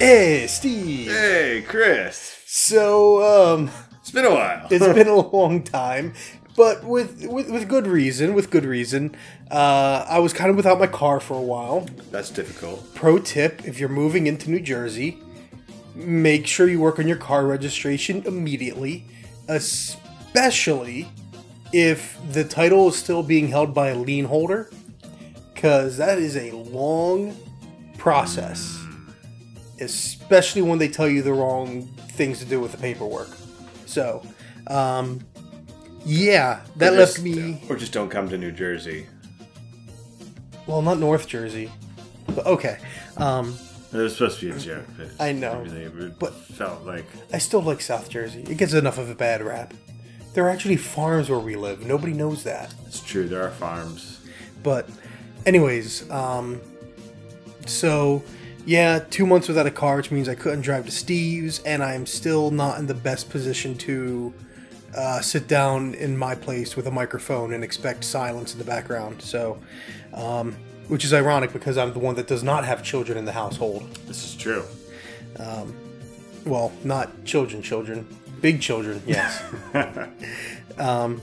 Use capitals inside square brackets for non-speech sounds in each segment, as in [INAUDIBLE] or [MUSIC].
Hey, Steve. Hey, Chris. So, um, It's been a while. it's been a long time, but with with, with good reason. With good reason. Uh, I was kind of without my car for a while. That's difficult. Pro tip: if you're moving into New Jersey, make sure you work on your car registration immediately, especially if the title is still being held by a lien holder, because that is a long process. Especially when they tell you the wrong things to do with the paperwork. So, um, yeah, that Or left me. Or just don't come to New Jersey. Well, not North Jersey, but okay. Um, It was supposed to be a joke. I know, but- felt like. I still like South Jersey. It gets enough of a bad rap. There are actually farms where we live. Nobody knows that. It's true. There are farms. But, anyways, um, so yeah, two months without a car, which means I couldn't drive to Steve's, and I'm still not in the best position to uh, sit down in my place with a microphone and expect silence in the background. So, um, which is ironic because I'm the one that does not have children in the household. This is true. well, not children, children, big children, yes. [LAUGHS] um,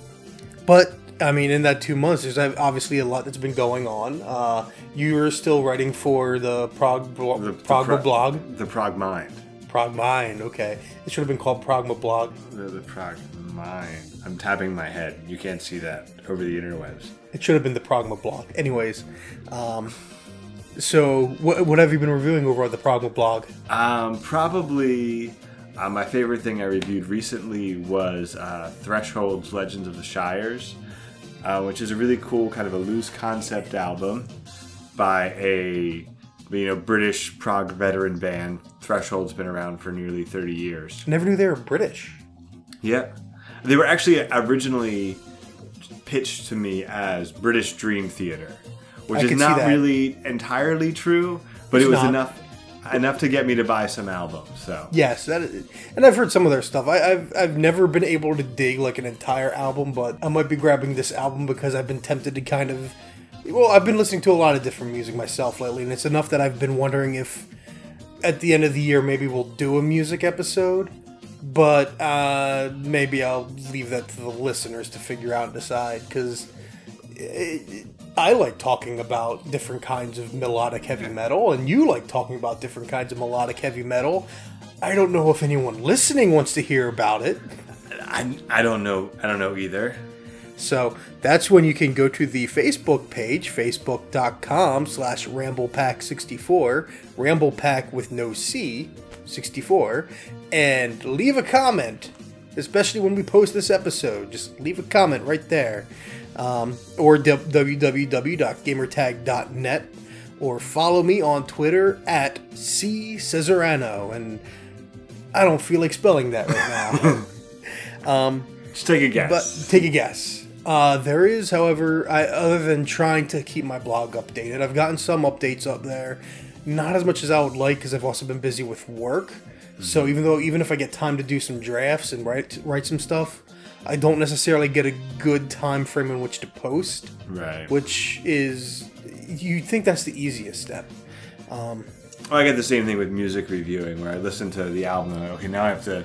but I mean, in that two months, there's obviously a lot that's been going on. Uh, you're still writing for the Prog blo- The, Pragma Pro- blog, The Prog Mind. Prog Mind. Okay, it should have been called Pragma blog. The, the Prog Mind. I'm tapping my head. You can't see that over the interwebs. It should have been the Pragma blog. Anyways, um, so what, what have you been reviewing over on the Pragma blog? Um, probably uh, my favorite thing I reviewed recently was uh, Threshold's Legends of the Shires, uh, which is a really cool kind of a loose concept album by a you know British prog veteran band. Threshold's been around for nearly 30 years. Never knew they were British. Yeah, they were actually originally pitched to me as British Dream Theater, which I is not really entirely true, but It's it was not. enough enough to get me to buy some albums. So Yes, that is, and I've heard some of their stuff. I, I've I've never been able to dig like an entire album, but I might be grabbing this album because I've been tempted to kind of. Well, I've been listening to a lot of different music myself lately, and it's enough that I've been wondering if at the end of the year maybe we'll do a music episode. But uh, maybe I'll leave that to the listeners to figure out and decide because I like talking about different kinds of melodic heavy metal, and you like talking about different kinds of melodic heavy metal. I don't know if anyone listening wants to hear about it. I, I don't know I don't know either. So that's when you can go to the Facebook page, facebook.com slash ramblepack64, ramblepack with no C, 64, and leave a comment, especially when we post this episode. Just leave a comment right there. Um, or www.gamertag.net, or follow me on Twitter at C Cesarano. And I don't feel like spelling that right now. [LAUGHS] um, Just take a guess. But take a guess. Uh, there is, however, I, other than trying to keep my blog updated, I've gotten some updates up there. Not as much as I would like because I've also been busy with work. So even though even if I get time to do some drafts and write write some stuff, I don't necessarily get a good time frame in which to post. right. Which is you think that's the easiest step. Um, Well, I get the same thing with music reviewing, where I listen to the album and I'm like, okay, now I have to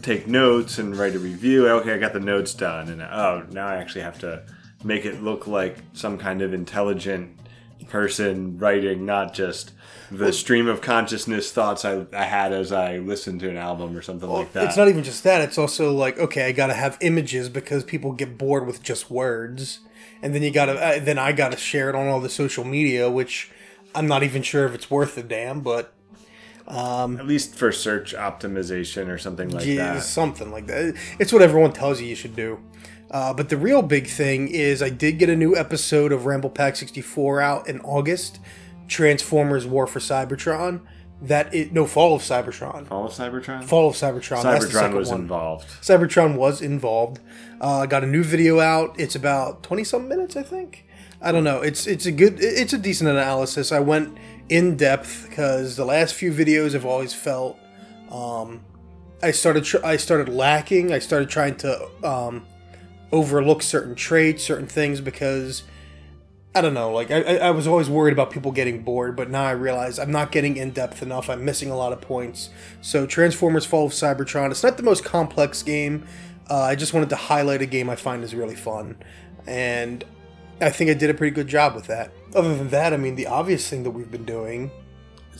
take notes and write a review. Okay, I got the notes done, and oh, now I actually have to make it look like some kind of intelligent person writing, not just the stream of consciousness thoughts I, I had as I listened to an album or something like that. It's not even just that. It's also like, okay, I gotta have images because people get bored with just words, and then you gotta, uh, then I gotta share it on all the social media, which I'm not even sure if it's worth a damn, but At least for search optimization or something like yeah, that. something like that. It's what everyone tells you you should do. Uh, but the real big thing is, I did get a new episode of Ramble Pack 64 out in August. Transformers War for Cybertron. That it no Fall of Cybertron. Fall of Cybertron? Fall of Cybertron. Cybertron was one. involved. Cybertron was involved. Uh, got a new video out. It's about twenty some minutes, I think. I don't know. It's it's a good. It's a decent analysis. I went in depth because the last few videos have always felt. Um, I started. Tr- I started lacking. I started trying to um, overlook certain traits, certain things because I don't know. Like I, I was always worried about people getting bored, but now I realize I'm not getting in depth enough. I'm missing a lot of points. So Transformers: Fall of Cybertron. It's not the most complex game. Uh, I just wanted to highlight a game I find is really fun, and I think I did a pretty good job with that. Other than that, I mean, the obvious thing that we've been doing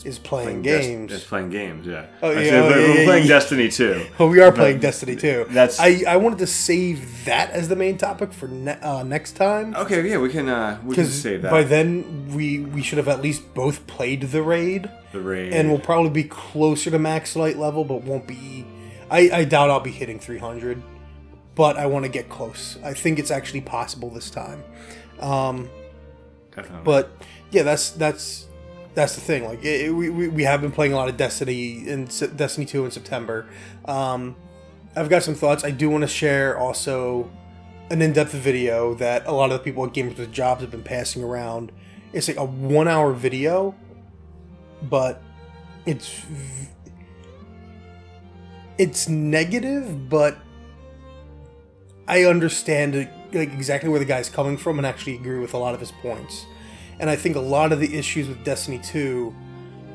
is playing, Des- games. It's playing games, yeah. Oh, yeah, oh, we're, yeah, we're yeah, playing yeah. Destiny too. [LAUGHS] Oh, we are playing Destiny too. that's- I, I wanted to save that as the main topic for ne- uh, next time Okay, yeah, we can uh, we can save that. by then we we should have at least both played the raid, the raid. and we'll probably be closer to max light level, but won't be. I, I doubt I'll be hitting 300, but I want to get close. I think it's actually possible this time. Um, Definitely. but yeah, that's that's that's the thing. Like it, we, we have been playing a lot of Destiny in Se- Destiny two in September. Um, I've got some thoughts. I do want to share also an in depth video that a lot of the people at Gamers with Jobs have been passing around. It's like a one hour video, but it's it's negative, but I understand like exactly where the guy's coming from and actually agree with a lot of his points. And I think a lot of the issues with Destiny 2,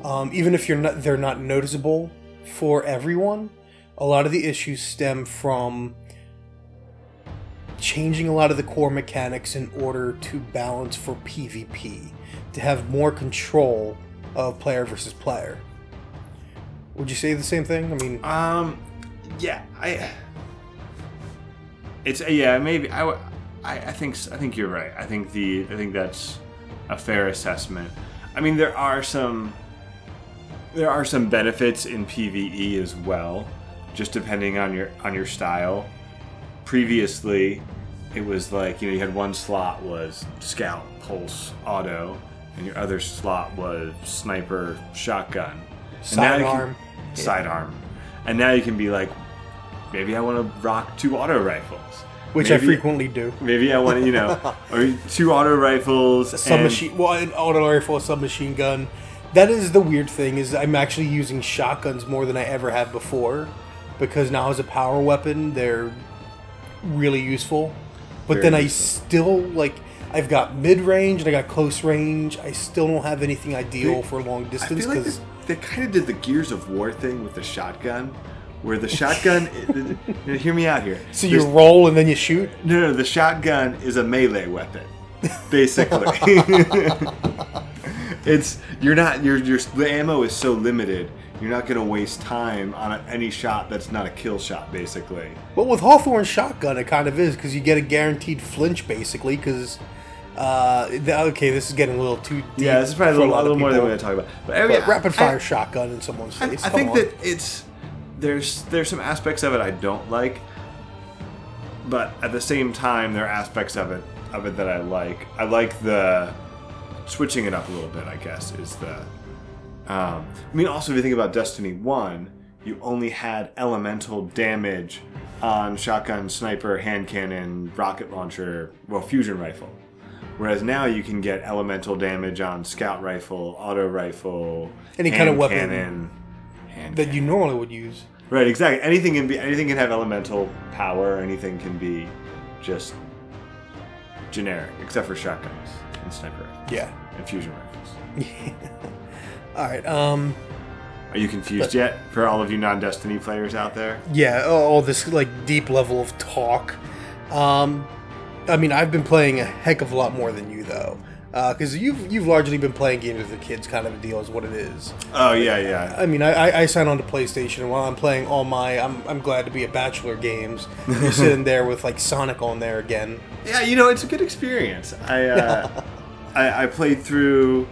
um, even if you're not, they're not noticeable for everyone. A lot of the issues stem from changing a lot of the core mechanics in order to balance for PvP, to have more control of player versus player. Would you say the same thing? I mean, Um, yeah, I. It's yeah, maybe I, I, I think I think you're right. I think the I think that's a fair assessment. I mean, there are some there are some benefits in PVE as well, just depending on your on your style. Previously, it was like you know you had one slot was scout, pulse, auto, and your other slot was sniper, shotgun. And now you can- Sidearm. sidearm. And now you can be like, maybe I want to rock two auto rifles. Which I frequently do. Maybe I want to, you know, [LAUGHS] or two auto rifles. A and- submachine, well, an auto rifle, a submachine gun. That is the weird thing is I'm actually using shotguns more than I ever have before, because now as a power weapon they're really useful. But Very then I useful. still like I've got mid range and I got close range. I still don't have anything ideal They- for long distance like because they, they kind of did the Gears of War thing with the shotgun, where the shotgun. [LAUGHS] you hear me out here. so you There's- roll and then you shoot. No, no, the shotgun is a melee weapon, basically. [LAUGHS] it's you're not your your the ammo is so limited. You're not gonna waste time on a, any shot that's not a kill shot, basically. But with Hawthorne shotgun, it kind of is because you get a guaranteed flinch basically. Because uh, the, okay, this is getting a little too deep. Yeah, this is probably a little, lot a little more than we're gonna talk about. But, I But mean, rapid I- fire shotgun in someone's face. I come think on. that it's there's there's some aspects of it I don't like, but at the same time there are aspects of it of it that I like. I like the switching it up a little bit. I guess is the. Um, I mean, also if you think about Destiny One, you only had elemental damage on shotgun, sniper, hand cannon, rocket launcher, well, fusion rifle. Whereas now you can get elemental damage on scout rifle, auto rifle, Any kind of weapon cannon, hand that you normally would use. Right, exactly. Anything can be anything can have elemental power. Anything can be just generic, except for shotguns and sniper rifles Yeah. and fusion rifles. [LAUGHS] All right. Um. Are you confused yet? For all of you non-Destiny players out there, Yeah. All this like deep level of talk. Um. I mean, I've been playing a heck of a lot more than you though, because you've you've largely been playing games with the kids, kind of a deal is what it is. oh yeah, yeah. I mean, I, I, I sign on to PlayStation, and while I'm playing all my, I'm, I'm glad to be a Bachelor games. You're [LAUGHS] sitting there with like Sonic on there again. Yeah, you know, it's a good experience. I uh, [LAUGHS] I, I played through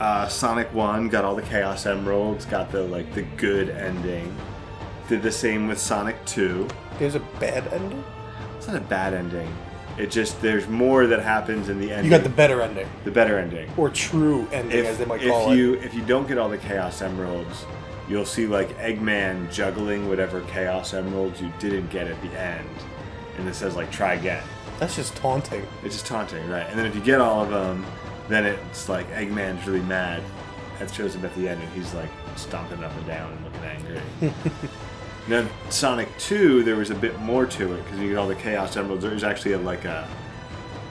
uh, Sonic One, got all the Chaos Emeralds, got the like the good ending. Did the same with Sonic Two. There's a bad ending. It's not a bad ending. It just there's more that happens in the ending. You got the better ending, the better ending. or true ending, If, as they might call it. If you if you don't get all the Chaos Emeralds, you'll see like Eggman juggling whatever Chaos Emeralds you didn't get at the end, and it says like try again. That's just taunting. It's just taunting, right? And then if you get all of them, then it's like Eggman's really mad. That shows him at the end, and he's like stomping up and down and looking angry. [LAUGHS] now, Sonic Two, there was a bit more to it because you get all the Chaos Emeralds. There was actually a, like a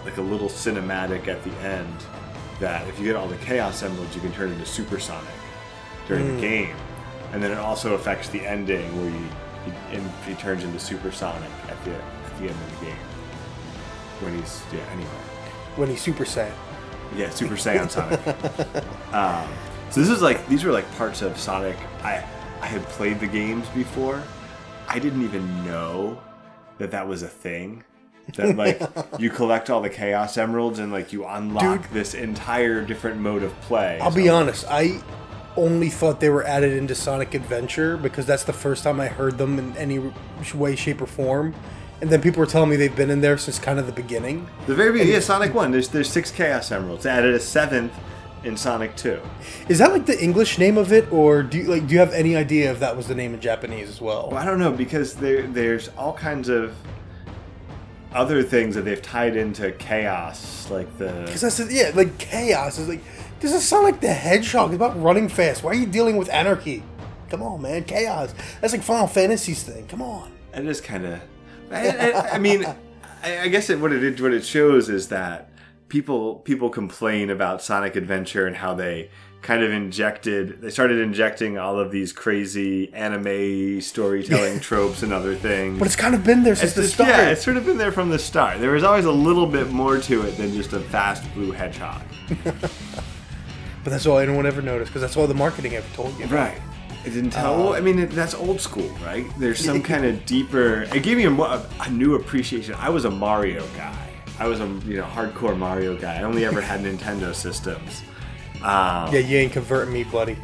like a little cinematic at the end that if you get all the Chaos Emeralds, you can turn into Supersonic during the game, and then it also affects the ending where you he, he turns into Supersonic at the at the end of the game when he's yeah anyway when he's Super Saiyan. yeah Super [LAUGHS] Saiyan Sonic. [LAUGHS] um, so this is like these were like parts of Sonic. I I had played the games before. I didn't even know that that was a thing. That [LAUGHS] like you collect all the Chaos Emeralds and like you unlock Dude. this entire different mode of play. I'll be honest, I only thought they were added into Sonic Adventure because that's the first time I heard them in any way, shape, or form. And then people were telling me they've been in there since kind of the beginning. The very beginning, yeah, Sonic One. There's there's six Chaos Emeralds. They added a seventh in Sonic Two. Is that like the English name of it, or do you like do you have any idea if that was the name in Japanese as well? Well, I don't know because there there's all kinds of other things that they've tied into chaos, like the Because that's the- yeah, like chaos is like does this is Sonic the Hedgehog. It's about running fast. Why are you dealing with anarchy? Come on, man, chaos. That's like Final Fantasy's thing. Come on. it is kind of. I, I, I mean, I, I guess it, what it what it shows is that people people complain about Sonic Adventure and how they kind of injected they started injecting all of these crazy anime storytelling [LAUGHS] tropes and other things. But it's kind of been there since It's the start. Yeah, it's sort of been there from the start. There was always a little bit more to it than just a fast blue hedgehog. [LAUGHS] But that's all anyone ever noticed because that's all the marketing ever told you. Right. It didn't tell. Um, well, I mean, it, that's old school, right? There's some [LAUGHS] kind of deeper. It gave me a, a new appreciation. I was a Mario guy. I was a you know hardcore Mario guy. I only ever had [LAUGHS] Nintendo systems. Um, Yeah, you ain't converting me, buddy.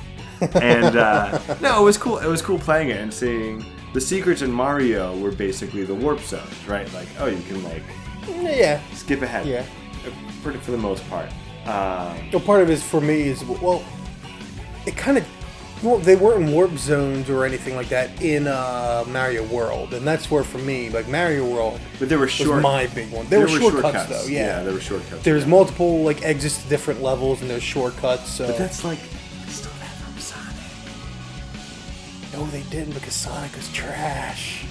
and uh, [LAUGHS] no, it was cool. It was cool playing it and seeing the secrets in Mario were basically the warp zones, right? Like, oh, you can like Yeah. skip ahead. Yeah. For, for the most part. Um, So part of it is for me is well, it kind of well they weren't warp zones or anything like that in uh, Mario World, and that's where for me like Mario World but there were was short. my big one. There, were, shortcuts, though. Yeah. yeah, there were shortcuts. There's yeah. multiple like exits to different levels, and there's shortcuts. So But that's like still that from Sonic. no, they didn't because Sonic was trash.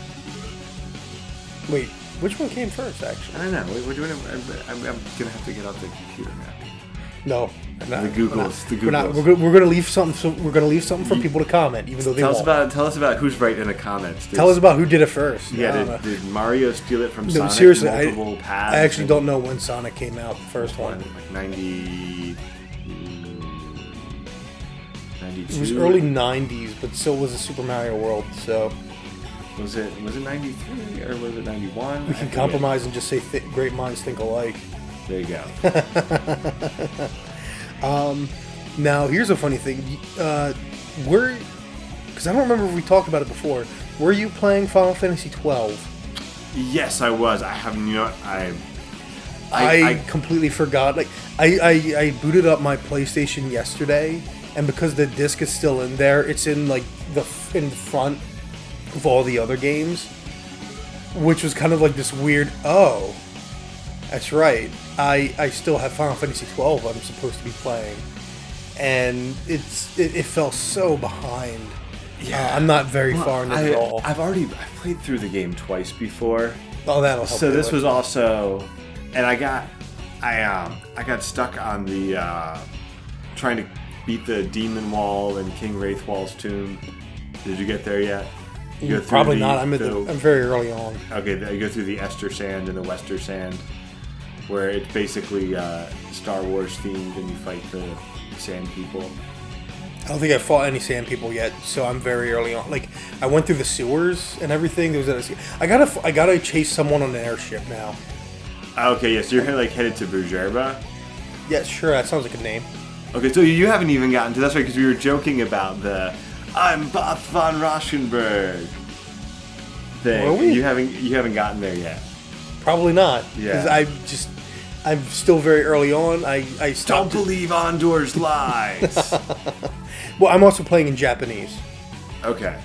Wait, which one came first? Actually, I don't know. We're doing I'm, I'm gonna have to get off the computer now. No. not- The we're not. Googles, the We're, not, Googles. we're, we're gonna leave something. So we're gonna leave something for people to comment, even though they Tell us won't. about tell us about who's right in the comments. Did, Tell us about who did it first. Yeah, I don't know. did, did Mario steal it from No, Sonic? seriously, I. I actually don't know when Sonic came out, the first one. Like 90, mm, 92? It was early '90s, but still was a Super Mario World, so Was it was it ninety three or was it ninety one? we can compromise and just say th- great minds think alike. There you go. [LAUGHS] Now, here's a funny thing. Uh, were because I don't remember if we talked about it before. Were you playing Final Fantasy 12? yes, I was. I have not. know I. I, completely forgot. Like I, I, I booted up my PlayStation yesterday, and because the disc is still in there, it's in like the in front of all the other games, which was kind of like this weird. Oh, that's right. I I still have Final Fantasy 12. I'm supposed to be playing, and it's it, it fell so behind. Yeah, I'm not very far into I, it at all. I've already I've played through the game twice before. oh, that'll help. So this it. was also, and I got, I um, I got stuck on the uh, trying to beat the demon wall and King Raithwall's tomb. Did you get there yet? You go probably the- not. I'm at the, I'm very early on. okay. the- You go through the Estersand and the Westersand, where it's basically uh, Star Wars themed, and you fight the Sand People. I don't think I've fought any sand people yet, so I'm very early on. Like I went through the sewers and everything. There was a, I gotta I gotta chase someone on an airship now. Ah, Okay, yes, you're like headed to Bhujerba. Yeah, sure. That sounds like a name. Okay, so you haven't even gotten to that's right because we were joking about the I'm Bob von Ronsenburg thing. Were we? You haven't you haven't gotten there yet. Probably not. Because Yeah. I just I'm still very early on. I I Don't stopped. believe Ondore's [LAUGHS] lies. well, I'm also playing in Japanese okay,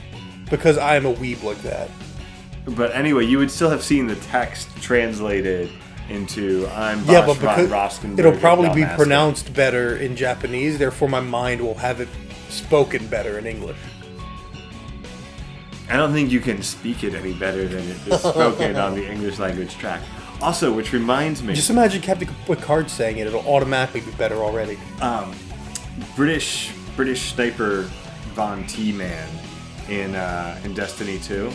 because I am a weeb like that. but anyway, you would still have seen the text translated into I'm yeah, but because it'll probably be Dalmasca." pronounced better in Japanese. Therefore, my mind will have it spoken better in English. I don't think you can speak it any better than it is spoken on the [LAUGHS] English language track. Also, which reminds me, Just imagine Captain Picard saying it; it'll automatically be better already. um, British British sniper Von T Man in uh, in Destiny 2.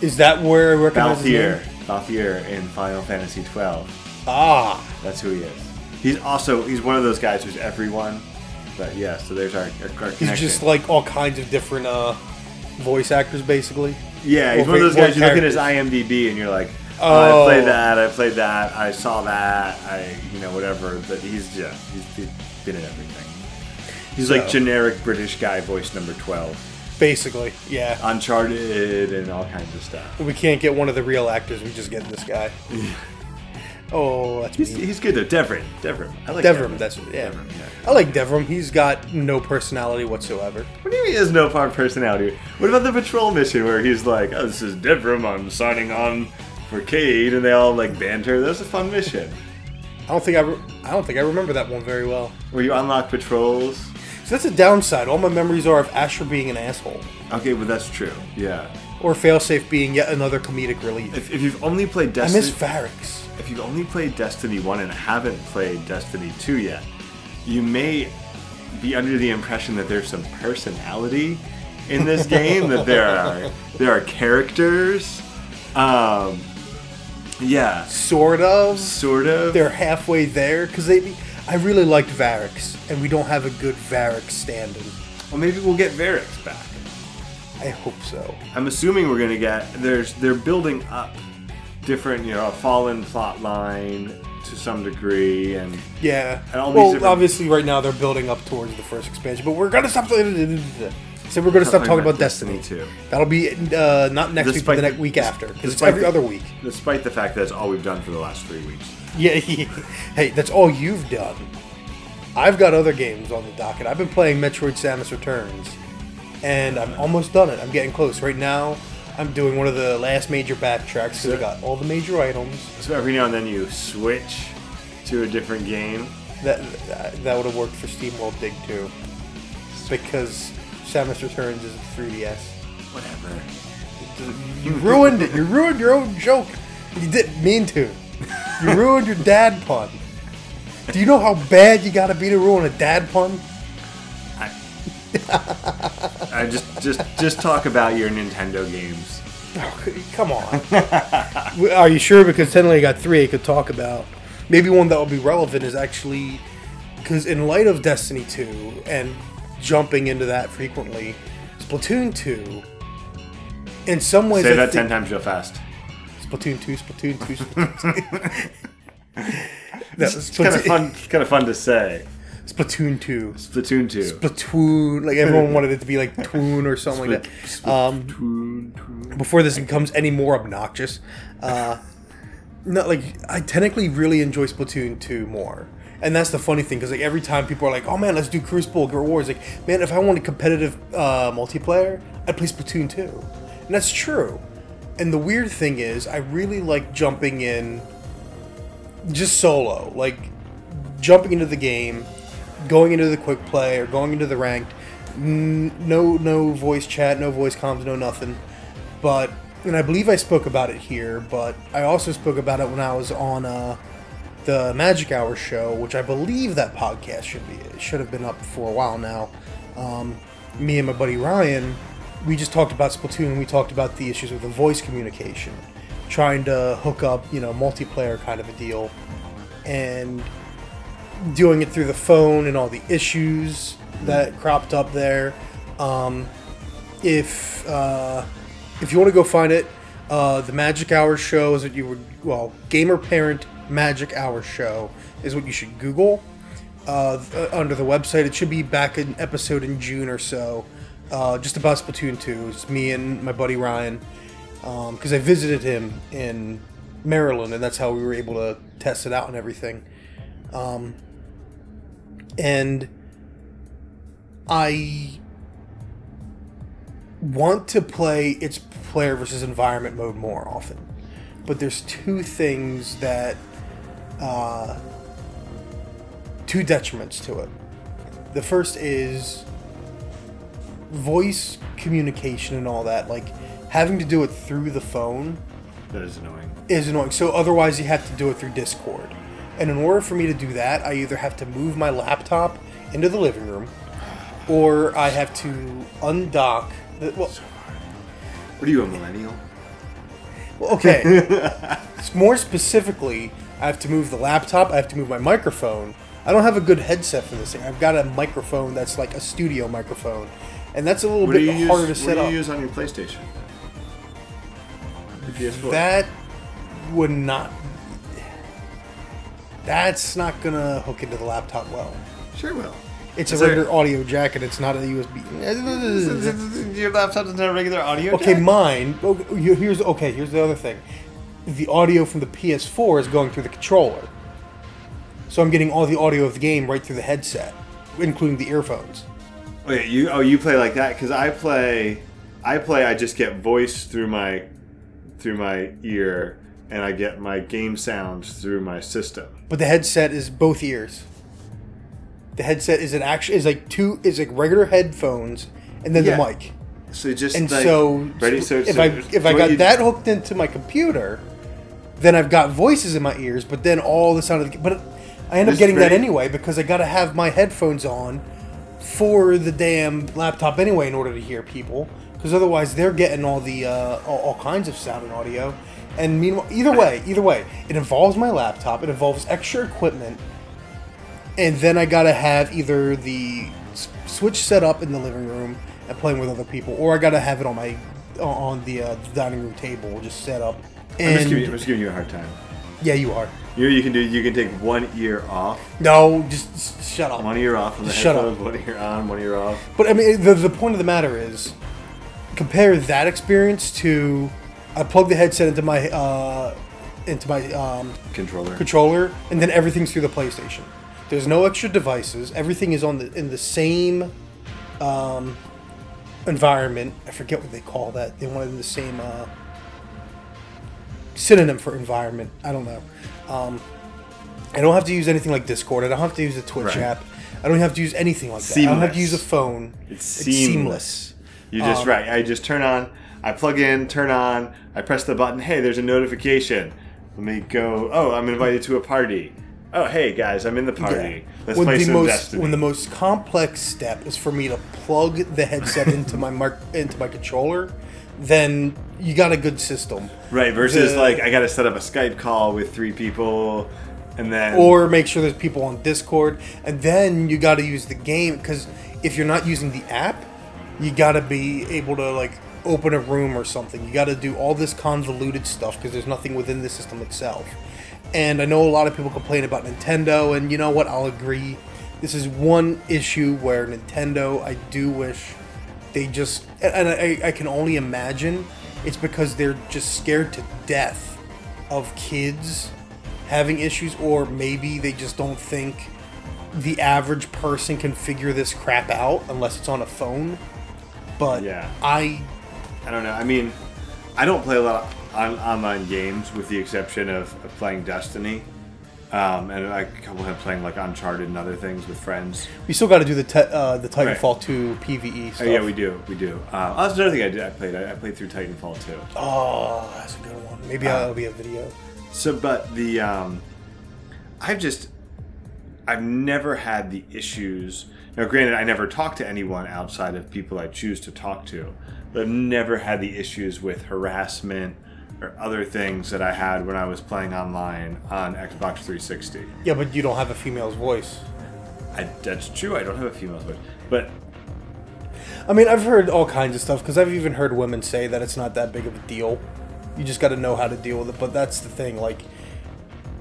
Is that where I recognize his Balthier. name? Balthier in Final Fantasy 12. Ah, That's who he is. He's also he's one of those guys who's everyone. But yeah, so there's our, our, our he's just like all kinds of different uh, voice actors, basically. yeah, he's one of those guys you look at his characters. IMDb and you're like, oh, Oh. I played oh. that, I played that, I saw that, I you know whatever. But he's yeah, he's, been in everything. He's like generic British guy, voice number twelve. Basically, yeah. Uncharted and all kinds of stuff. We can't get one of the real actors. We just get this guy. [LAUGHS] Oh, that's He's, mean. he's good though. Devrim. Devrim. I like Devrim. That's yeah. Devrim, yeah. I like Devrim. He's got no personality whatsoever. What do you mean he has no personality? What about the patrol mission where he's like, oh, this is Devrim, I'm signing on for Cayde, and they all like banter? That was a fun mission. I don't think I. Re- I don't think I remember that one very well. Where you unlock patrols. So that's a downside. All my memories are of Asher being an asshole, Okay, but that's true. Yeah. or Failsafe being yet another comedic relief. If, if you've only played Destiny. I Destiny, miss Variks. if you've only played Destiny One and haven't played Destiny Two yet, you may be under the impression that there's some personality in this [LAUGHS] game. that there are there are characters. Um, yeah, Sort of. sort of. They're halfway there because they. I really liked Variks, and we don't have a good Variks standing. Well, maybe we'll get Variks back. I hope so. I'm assuming we're gonna get. There's they're building up different, you know, a fallen plot line to some degree, and Yeah. And all these well, different- obviously, right now they're building up towards the first expansion, but we're gonna stop. So we're gonna stop talking about Destiny. too. That'll be uh, not next week, Despite but the the- next week after, because it's despite every the- other week. Despite the fact that it's all we've done for the last three weeks. [LAUGHS] Yeah, hey, that's all you've done. I've got other games on the docket. I've been playing Metroid Samus Returns, and I'm almost done it. I'm getting close. Right now, I'm doing one of the last major backtracks because I got all the major items. So every now and then you switch to a different game. That that would have worked for SteamWorld Dig too, because Samus Returns is a 3DS. Whatever. You ruined it. You ruined your own joke. You didn't mean to. You ruined your dad pun. Do you know how bad you gotta be to ruin a dad pun? I just just just talk about your Nintendo games. Oh, come on. Are you sure? Because technically, I got three I could talk about. Maybe one that will be relevant is actually because in light of Destiny 2 and jumping into that frequently, Splatoon 2. In some ways, Say I that think- ten times real fast. Splatoon 2, Splatoon 2, Splatoon 2. that was kind of fun. Kind of fun to say. Splatoon 2. Splatoon two. Splatoon. Like everyone wanted it to be like Toon or something like that. Um, Splatoon. before this becomes any more obnoxious. Uh, no, like I technically really enjoy Splatoon 2 more. And that's the funny thing, because like every time people are like, "Oh man, let's do Crucible Guild Wars," like, man, if I wanted competitive uh, multiplayer, I'd play Splatoon 2, and that's true. And the weird thing is, I really like jumping in just solo, like jumping into the game, going into the quick play or going into the ranked. N- No, no voice chat, no voice comms, no nothing. But and I believe I spoke about it here, but I also spoke about it when I was on uh, the Magic Hour show, which I believe that podcast should be should have been up for a while now. Um, me and my buddy Ryan, we just talked about Splatoon. and We talked about the issues with the voice communication, trying to hook up, you know, multiplayer kind of a deal, and doing it through the phone and all the issues that cropped up there. Um, if uh, if you want to go find it, uh, the Magic Hour show is what you would well Gamer Parent Magic Hour show is what you should Google uh, th- under the website. It should be back an episode in June or so, uh, just about Splatoon 2. It's me and my buddy Ryan because I visited him in Maryland, and that's how we were able to test it out and everything. Um, and I want to play its player versus environment mode more often, but there's two things that uh, two detriments to it. The first is voice communication and all that, like having to do it through the phone That is annoying. is annoying. So otherwise, you have to do it through Discord. And in order for me to do that, I either have to move my laptop into the living room, or I have to undock. The, well, What are you, a millennial? well, okay. [LAUGHS] More specifically, I have to move the laptop. I have to move my microphone. I don't have a good headset for this thing. I've got a microphone that's like a studio microphone, and that's a little What bit harder use? to What do you up. use on your PlayStation? The PS4. That would not. That's not gonna hook into the laptop well. sure will. It's a regular audio jack and it's not a USB. [LAUGHS] Your laptop doesn't have a regular audio. Okay, jack? mine. okay, Here's okay. Here's the other thing. The audio from the PS4 is going through the controller, so I'm getting all the audio of the game right through the headset, including the earphones. Oh, Wait, you oh you play like that? Because I play, I play. I just get voice through my, through my ear, and I get my game sounds through my system. But the headset is both ears. The headset is an actual is like two is like regular headphones and then Yeah. the mic. So just And like, so, ready. So if so- I if so I got you- that hooked into my computer, then I've got voices in my ears. But then all the sound of the but I end up This getting that anyway because I got to have my headphones on for the damn laptop anyway in order to hear people. Because otherwise they're getting all the uh, all, all kinds of sound and audio. And meanwhile, either way, either way, it involves my laptop. It involves extra equipment and then I gotta have either the s- Switch set up in the living room and playing with other people, or I gotta have it on my on the uh, dining room table, just set up. I'm just, giving you, I'm just giving you a hard time. yeah, you are. You know, you can do. You can take one ear off, No, just shut up. one ear off from the Shut up. headphones, one ear on, one ear off. But I mean, the the point of the matter is, compare that experience to I plug the headset into my uh, into my um, Controller. controller, and then everything's through the PlayStation. There's no extra devices. Everything is on the in the same um, environment. I forget what they call that. They want it in the same uh, synonym for environment. I don't know. Um, I don't have to use anything like Discord. I don't have to use a Twitch Right. app. I don't have to use anything like that. I don't have to use a phone. It's seamless. You just Um, right. I just turn on. I plug in, turn on. I press the button. Hey, there's a notification. Let me go. Oh, I'm invited to a party. Oh, hey guys, I'm in the party. Let's when play the some most Destiny. when the most complex step is for me to plug the headset into my mark, into my controller, then you got a good system. right versus the- like I got to set up a Skype call with three people, and then Or make sure there's people on Discord, and then you got to use the game because if you're not using the app, you got to be able to like open a room or something. You got to do all this convoluted stuff because there's nothing within the system itself. And I know a lot of people complain about Nintendo, and you know what? I'll agree. This is one issue where Nintendo, I do wish they just, and I, I can only imagine it's because they're just scared to death of kids having issues, or maybe they just don't think the average person can figure this crap out unless it's on a phone. But Yeah. I I don't know. I mean, I don't play a lot of on- online games with the exception of, of playing Destiny. Um, and I a couple have playing like Uncharted and other things with friends. we still got to do the te- uh, the Titanfall 2 PVE Oh stuff. yeah, we do, we do. Uh, oh, that's another thing I did. I played. I, I played through Titanfall two. Oh, that's a good one. Maybe Uh, that'll be a video. So, but the um, I've just I've never had the issues. Now, granted, I never talk to anyone outside of people I choose to talk to, but I've never had the issues with harassment or other things that I had when I was playing online on Xbox 360. Yeah, but you don't have a female's voice. I, that's true. I don't have a female's voice, but I mean, I've heard all kinds of stuff because I've even heard women say that it's not that big of a deal. You just got to know how to deal with it. But that's the thing. Like,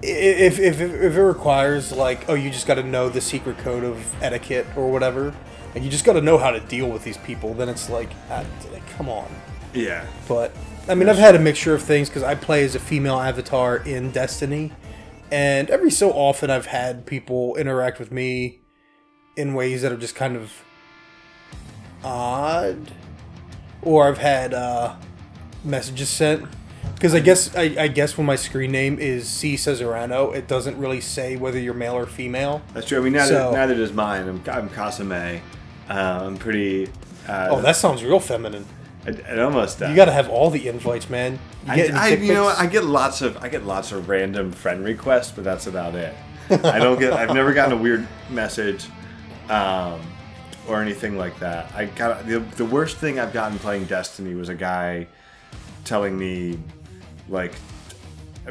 if if if it requires like, oh, you just got to know the secret code of etiquette or whatever, and you just got to know how to deal with these people, then it's like, ah, like, come on. yeah, But I mean, I've had a mixture of things because I play as a female avatar in Destiny, and every so often I've had people interact with me in ways that are just kind of odd, or I've had uh, messages sent because I guess I, I guess when my screen name is C Cesarano, it doesn't really say whether you're male or female. that's true. I mean, neither, So- neither does mine. I'm, I'm Kasame. Uh, I'm pretty. Uh, Oh, that sounds real feminine. It, it almost does. You got to have all the invites, man. You I, get I- you know, I get lots of I get lots of random friend requests, but that's about it. I don't get. I've never gotten a weird message, um, or anything like that. I got the, the worst thing I've gotten playing Destiny was a guy telling me, like,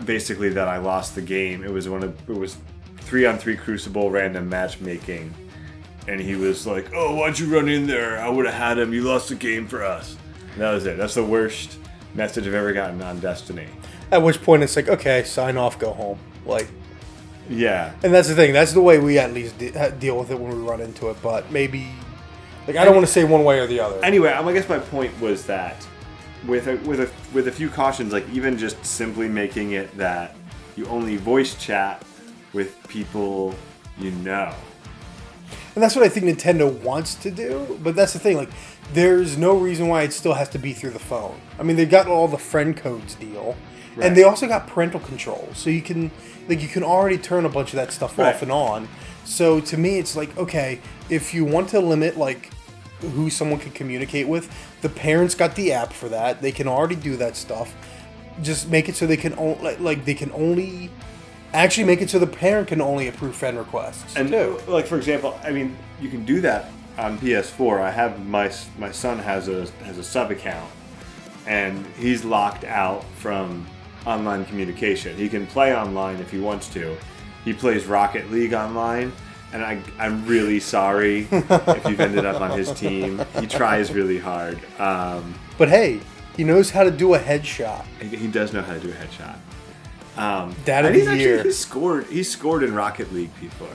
basically that I lost the game. It was one of it was three on three Crucible random matchmaking, and he was like, "Oh, why'd you run in there? I would have had him. You lost the game for us." That was it. That's the worst message I've ever gotten on Destiny. At which point it's like, okay, sign off, go home. Like, Yeah, and that's the thing. That's the way we at least de- deal with it when we run into it. But maybe, like, I don't want to say one way or the other. anyway, I guess my point was that with a, with a with a few cautions, like even just simply making it that you only voice chat with people you know. And that's what I think Nintendo wants to do. But that's the thing, like, there's no reason why it still has to be through the phone. I mean, they got all the friend codes deal, Right. and they also got parental controls, so you can like you can already turn a bunch of that stuff Right. off and on. So to me, it's like okay, if you want to limit like who someone can communicate with, the parents got the app for that. They can already do that stuff. Just make it so they can only like, they can only actually make it so the parent can only approve friend requests And too. like for example, I mean, you can do that on PS4. I have my my son has a has a sub account, and he's locked out from online communication. He can play online if he wants to. He plays Rocket League online, and I I'm really sorry [LAUGHS] if you've ended up on his team. He tries really hard. Um, But hey, he knows how to do a headshot. he, he does know how to do a headshot. Um, Dad of and he's actually he's scored he's scored in Rocket League before.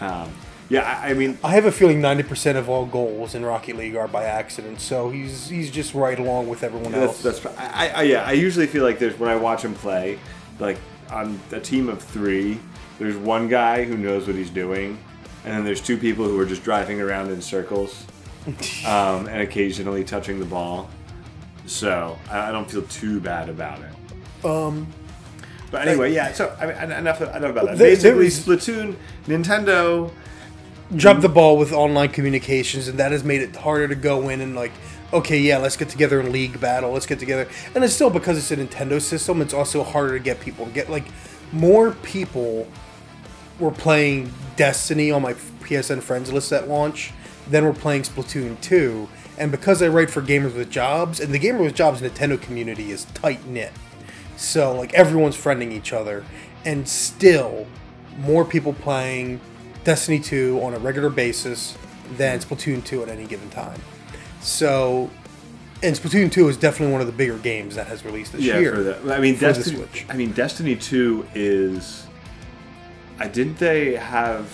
Um, yeah, I, I mean, I have a feeling 90% of all goals in Rocket League are by accident, so he's he's just right along with everyone else. That's, that's I, I, yeah. I usually feel like there's when I watch him play, like on a team of three, there's one guy who knows what he's doing, and then there's two people who are just driving around in circles, [LAUGHS] um, and occasionally touching the ball. So I, I don't feel too bad about it. um, But anyway, yeah. So I mean, enough enough about that. There- there Basically, is- Splatoon, Nintendo. Dropped the ball with online communications, and that has made it harder to go in and like, okay, yeah, let's get together in league battle, let's get together. And it's still because it's a Nintendo system, it's also harder to get people get like more people were playing Destiny on my PSN friends list at launch than were playing Splatoon 2. And because I write for Gamers with Jobs, and the Gamers with Jobs Nintendo community is tight knit. So like everyone's friending each other, and still more people playing Destiny 2 on a regular basis than Splatoon 2 at any given time. So, and Splatoon 2 is definitely one of the bigger games that has released this Yeah, year. for the. I mean, for the Destiny. Switch. I mean, Destiny Two is. I didn't they have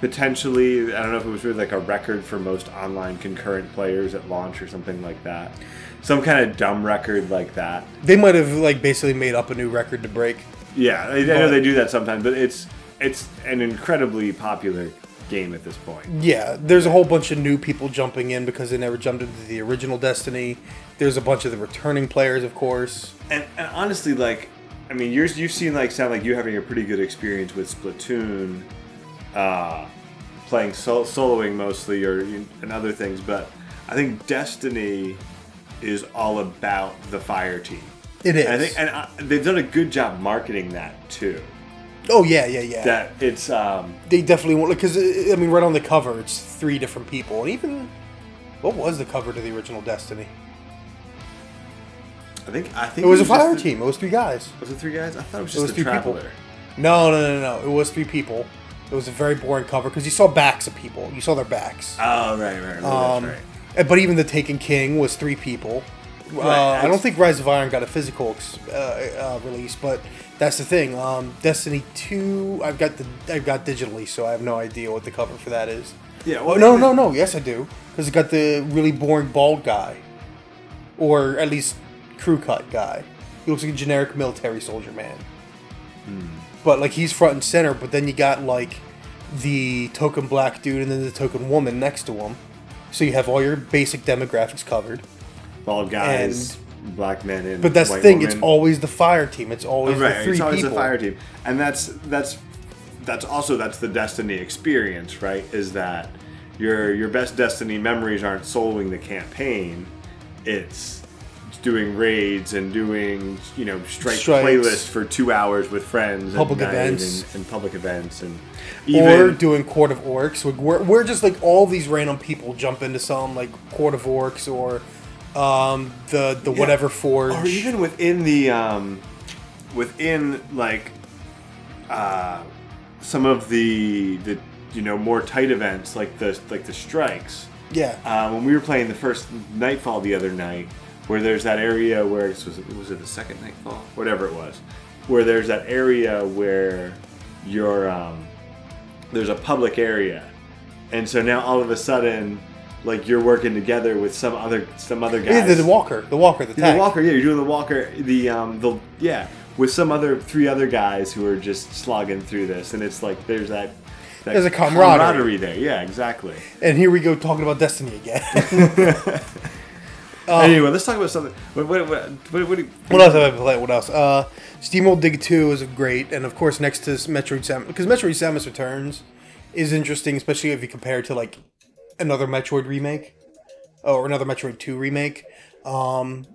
potentially? I don't know if it was really like a record for most online concurrent players at launch or something like that. Some kind of dumb record like that. They might have like basically made up a new record to break. Yeah, I know they do that sometimes, but it's it's an incredibly popular game at this point. Yeah, there's a whole bunch of new people jumping in because they never jumped into the original Destiny. There's a bunch of the returning players, of course. And, and honestly, like, I mean, yours you've seen like sound like you having a pretty good experience with Splatoon, uh, playing sol- soloing mostly or and other things, but I think Destiny is all about the fire team. It is. And I think, and uh, they've done a good job marketing that too. Oh yeah, yeah, yeah. That it's um, they definitely want because I mean, right on the cover, it's three different people, and even what was the cover to the original Destiny? I think I think It was a just fire the- team. It was three guys. Was it three guys? I thought it was It just was the three people. traveler. No, no, no, no. It was three people. It was a very boring cover because you saw backs of people. You saw their backs. Oh right, right, right. Um, that's right. uh, But even the Taken King was three people. Uh, I don't think Rise of Iron got a physical uh, uh, release, but that's the thing. Um, Destiny Two, I've got the I've got digitally, so I have no idea what the cover for that is. Yeah. Oh no, no, no. Yes, I do, because it got the really boring bald guy, or at least crew cut guy. He looks like a generic military soldier man. But like he's front and center. But then you got like the token black dude and then the token woman next to him. So you have all your basic demographics covered. Bald guys, black men, and But that's the thing. woman. It's always the fire team. It's always right. the three it's always people. the fire team, and that's that's that's also that's the Destiny experience, right? Is that your your best Destiny memories aren't soloing the campaign. it's doing raids and doing you know strike Strikes. playlists for two hours with friends, Public events. and, and public events, and or doing Court of Oryx. We're, we're just like all these random people jump into some like Court of Oryx or um, the the whatever forge. or even within the um, within like uh, some of the the you know more tight events like the like the strikes. yeah. Uh, when we were playing the first Nightfall the other night, where there's that area where was it, was it the second Nightfall, whatever it was, where there's that area where you're um, there's a public area, and so now all of a sudden, like you're working together with some other some other guys. Yeah, the, walker, the walker, the The. Walker, yeah, you're doing the Walker, the um, the yeah, with some other three other guys who are just slogging through this, and it's like there's that. that There's a camaraderie. there, yeah, exactly. And here we go talking about Destiny again. [LAUGHS] [LAUGHS] anyway, let's talk about something. What, what, what, what, what you, what else have I played? What else? Uh, Steamworld Dig 2 is great, and of course next to Metroid Samus, because Metroid Samus Returns is interesting, especially if you compare it to like another Metroid remake or another Metroid 2 remake. Um,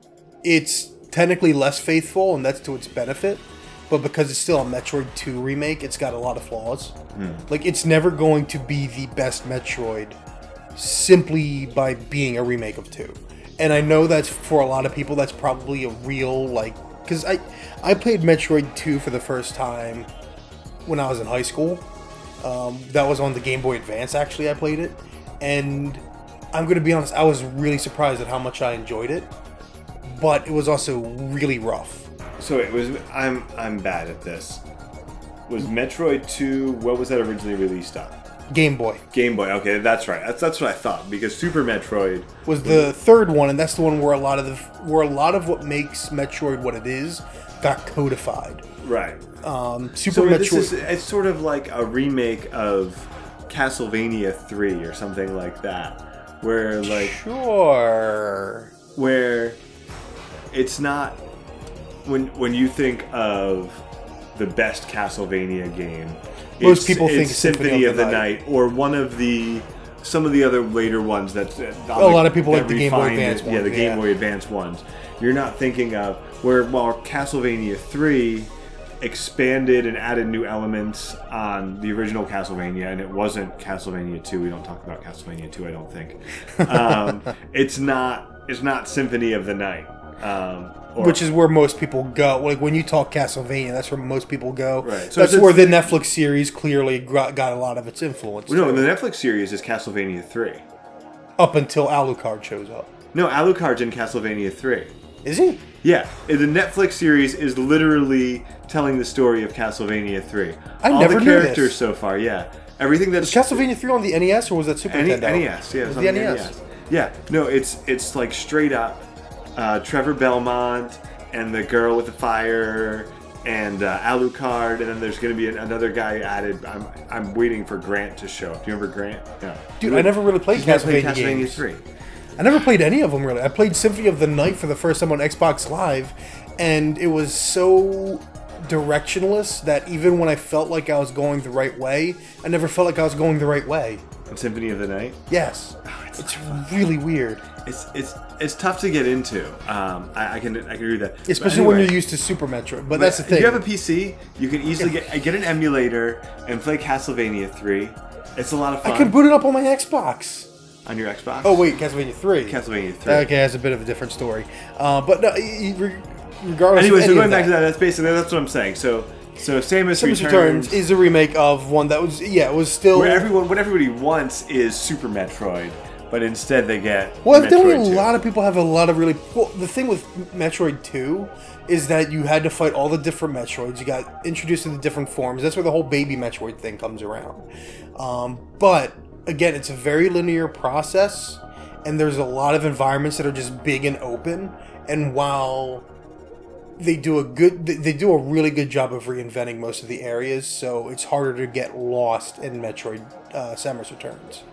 it's technically less faithful, and that's to its benefit. But because it's still a Metroid 2 remake, it's got a lot of flaws. Like it's never going to be the best Metroid simply by being a remake of 2. And I know that's for a lot of people that's probably a real like cuz I I played Metroid 2 for the first time when I was in high school. Um, that was on the Game Boy Advance actually I played it and I'm going to be honest I was really surprised at how much I enjoyed it. But it was also really rough. so it was. I'm I'm bad at this. Was Metroid Two? What was that originally released on? Game Boy Game Boy. Okay, that's right. That's that's what I thought because Super Metroid. was the third one, and that's the one where a lot of the where a lot of what makes Metroid what it is got codified. Right. Um, Super So Metroid. this is it's sort of like a remake of Castlevania Three or something like that, where like sure. where it's not when when you think of the best Castlevania game. Most it's- people think it's Symphony of the, Night. or one of the some of the other later ones that A lot of people like the Game Boy Advance Yeah, the Game yeah. Boy Advance ones. You're not thinking of where while Castlevania Three expanded and added new elements on the original Castlevania, and it wasn't Castlevania Two. We don't talk about Castlevania Two, I don't think. Um, [LAUGHS] it's not. It's not Symphony of the Night. Um, or, Which is where most people go. Like when you talk Castlevania, that's where most people go. Right. So that's where the Netflix series clearly got, got a lot of its influence. no, the Netflix series is Castlevania Three. Up until Alucard shows up. No, Alucard's in Castlevania Three. Is he? Yeah, the Netflix series is literally telling the story of Castlevania 3. I All never the knew characters this. so far, yeah. Everything that's Was Castlevania 3 on the NES or was that Super N- Nintendo? NES, yeah, It was on the NES. Yeah, no, it's it's like straight up uh, Trevor Belmont and the girl with the fire and uh, Alucard, and then there's going to be an, another guy added. I'm I'm waiting for Grant to show up. Do you remember Grant? Yeah. Dude, I never really played He's never played Castlevania Castlevania games. 3. I never played any of them really. I played Symphony of the Night for the first time on Xbox Live, and it was so directionless that even when I felt like I was going the right way, I never felt like I was going the right way. And Symphony of the Night. Yes, Oh, it's it's really weird, It's it's it's tough to get into. Um, I, I can I can agree with that. But especially when you're used to Super Metroid. But that's the thing. If you have a PC, you can easily get get an emulator and play Castlevania 3. It's a lot of fun I can boot it up on my Xbox. On your Xbox. Oh wait, Castlevania Three. Castlevania 3. Okay, that's a bit of a different story. Uh, but no, regardless. Anyway, so going back to that, that's basically that's what I'm saying. So so Samus, Samus Returns, Returns is a remake of one that was yeah, it was still where everyone what everybody wants is Super Metroid, but instead they get Well, Metroid evidently, a 2. lot of people have a lot of really. Well, the thing with Metroid 2 is that you had to fight all the different Metroids. You got introduced to the different forms. That's where the whole baby Metroid thing comes around. Um, but again, it's a very linear process, and there's a lot of environments that are just big and open. And while they do a good, they- do a really good job of reinventing most of the areas, so it's harder to get lost in Metroid uh, Samus Returns.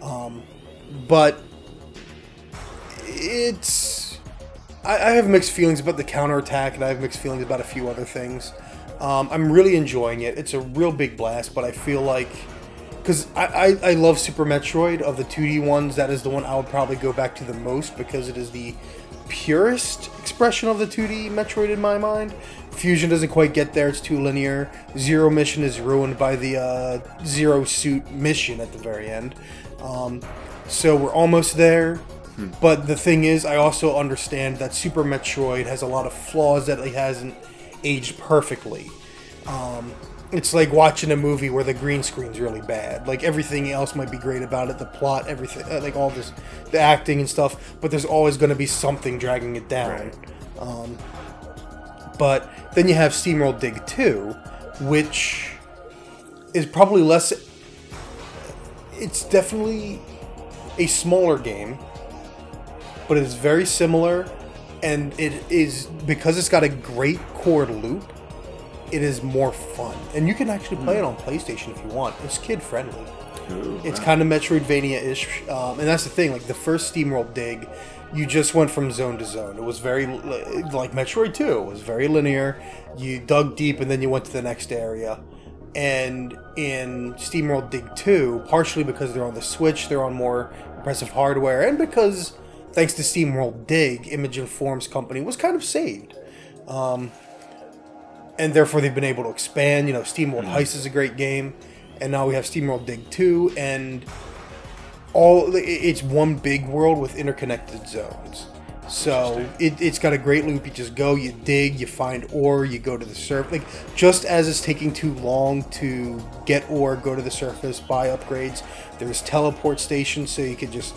Um, but it's I, I have mixed feelings about the counterattack and I have mixed feelings about a few other things. Um, I'm really enjoying it. It's a real big blast, but I feel like because I, I I love Super Metroid of the 2D ones. That is the one I would probably go back to the most because it is the purest expression of the 2D Metroid in my mind. Fusion doesn't quite get there; it's too linear. Zero Mission is ruined by the uh, Zero Suit mission at the very end. Um, so we're almost there. But the thing is, I also understand that Super Metroid has a lot of flaws that it hasn't aged perfectly. Um, it's like watching a movie where the green screen's really bad. Like everything else might be great about it, the plot, everything, uh, like all this, the acting and stuff. But there's always going to be something dragging it down. Um, but then you have SteamWorld Dig 2, which is probably less. It's definitely a smaller game, but it is very similar, and it is because it's got a great core loop. It is more fun, and you can actually play it on PlayStation if you want. It's kid friendly. Ooh, It's wow. kind of Metroidvania-ish, um, and that's the thing. Like the first SteamWorld dig, you just went from zone to zone. It was very like Metroid Two. It was very linear. You dug deep, and then you went to the next area. And in SteamWorld Dig Two, partially because they're on the Switch, they're on more impressive hardware, and because thanks to SteamWorld Dig, Image and Forms Company was kind of saved and therefore they've been able to expand. You know, SteamWorld mm-hmm. Heist is a great game, and now we have SteamWorld Dig 2, and all it's one big world with interconnected zones. So it, it's got a great loop. You just go, you dig, you find ore, you go to the surface. Like just as it's taking too long to get ore, go to the surface, buy upgrades. There's teleport stations, so you can just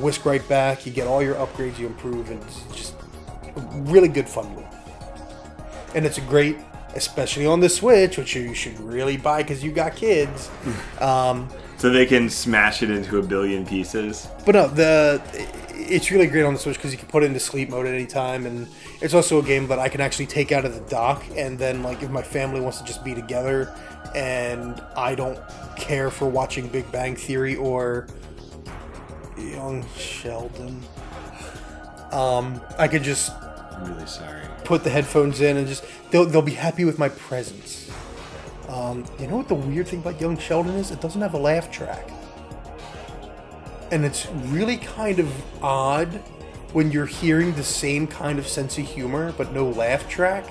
whisk right back. You get all your upgrades, you improve, and it's just a really good fun loop and it's a great, especially on the Switch, which you should really buy because you got kids. [LAUGHS] Um, So they can smash it into a billion pieces. but no, the it's really great on the Switch because you can put it into sleep mode at any time, and it's also a game that I can actually take out of the dock, and then like if my family wants to just be together, and I don't care for watching Big Bang Theory or Young Sheldon, um, I could just I'm really sorry. put the headphones in and just they'll they'll be happy with my presence. Um, you know what the weird thing about Young Sheldon is? It doesn't have a laugh track, and it's really kind of odd when you're hearing the same kind of sense of humor but no laugh track.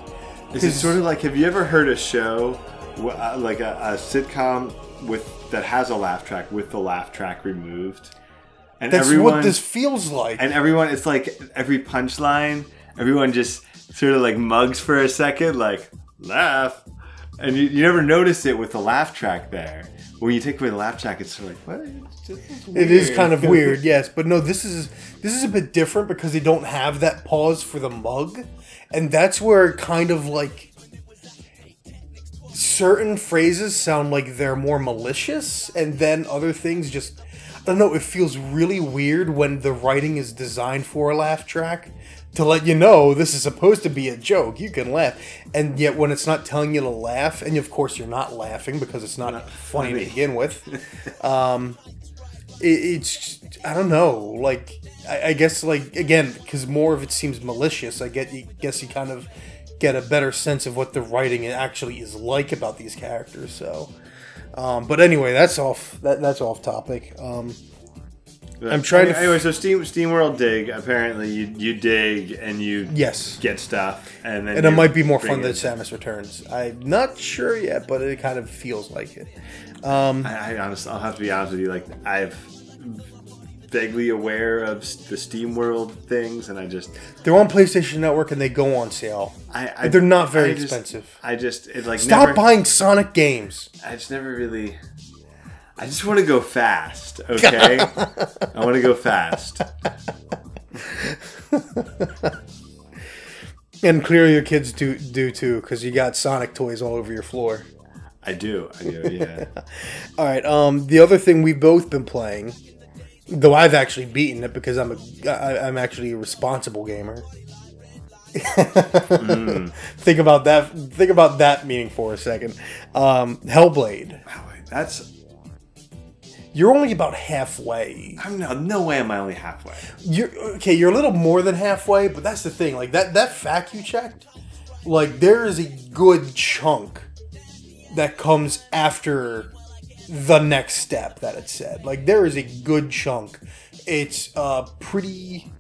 Is it sort of like have you ever heard a show, uh, like a, a sitcom with that has a laugh track with the laugh track removed? And That's everyone, what this feels like. and everyone, it's like every punchline, everyone just sort of like mugs for a second, like laugh, and you, you never notice it with the laugh track there. When you take away the laugh track, it's sort of like what? It's just It is kind of weird, [LAUGHS] yes, but no, this is this is a bit different because they don't have that pause for the mug, and that's where kind of like certain phrases sound like they're more malicious, and then other things just I don't know. It feels really weird when the writing is designed for a laugh track to let you know this is supposed to be a joke. You can laugh, and yet when it's not telling you to laugh, and of course you're not laughing because it's not, funny, funny. to begin with [LAUGHS] it, it's I don't know. Like I, I guess like again because more of it seems malicious. I get you guess you kind of get a better sense of what the writing actually is like about these characters. So, um, but anyway, that's off. That that's off topic. Um, I'm trying to Anyway, so Steam Steam World Dig. Apparently, you you dig and you yes. get stuff, and then And it you might be more bring fun than it- Samus Returns. I'm not sure yet, but it kind of feels like it. Um, I, I honestly, I'll have to be honest with you. Like I've vaguely aware of s- the Steam World things, and I just They're on PlayStation Network and they go on sale. I, I they're not very I just- expensive. I just it like Stop never, buying Sonic games. I just never really. I just want to go fast. Okay, I want to go fast. [LAUGHS] And clearly your kids do do too, because you got Sonic toys all over your floor. I do. I do. Yeah. [LAUGHS] All right. Um, the other thing we've both been playing, though I've actually beaten it because I'm a I, I'm actually a responsible gamer. [LAUGHS] Think about that. Think about that meaning for a second. Um, Hellblade. Wow, That's. You're only about halfway. I'm no. No way. Am I only halfway? You're okay. You're a little more than halfway, but that's the thing. Like that that fact you checked, like there is a good chunk that comes after the next step that it said. Like there is a good chunk. It's a pretty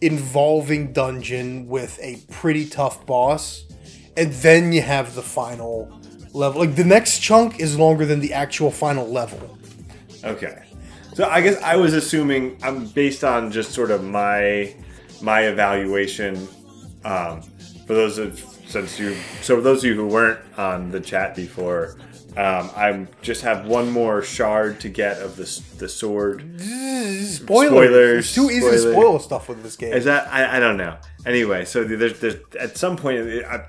involving dungeon with a pretty tough boss, and then you have the final level. Like the next chunk is longer than the actual final level. Okay. So I guess I was assuming I'm based on just sort of my my evaluation. Um, for those of since you so for those of you who weren't on the chat before, um, I just have one more shard to get of the the sword. Spoilers. Spoilers, It's too easy to spoil stuff with this game. Is that I, I don't know. Anyway, so there's there's at some point I,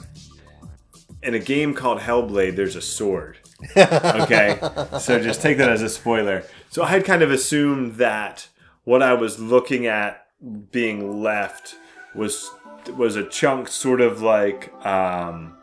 in a game called Hellblade, there's a sword. Okay, so [LAUGHS] just take that as a spoiler. So I had kind of assumed that what I was looking at being left was was a chunk, sort of like um,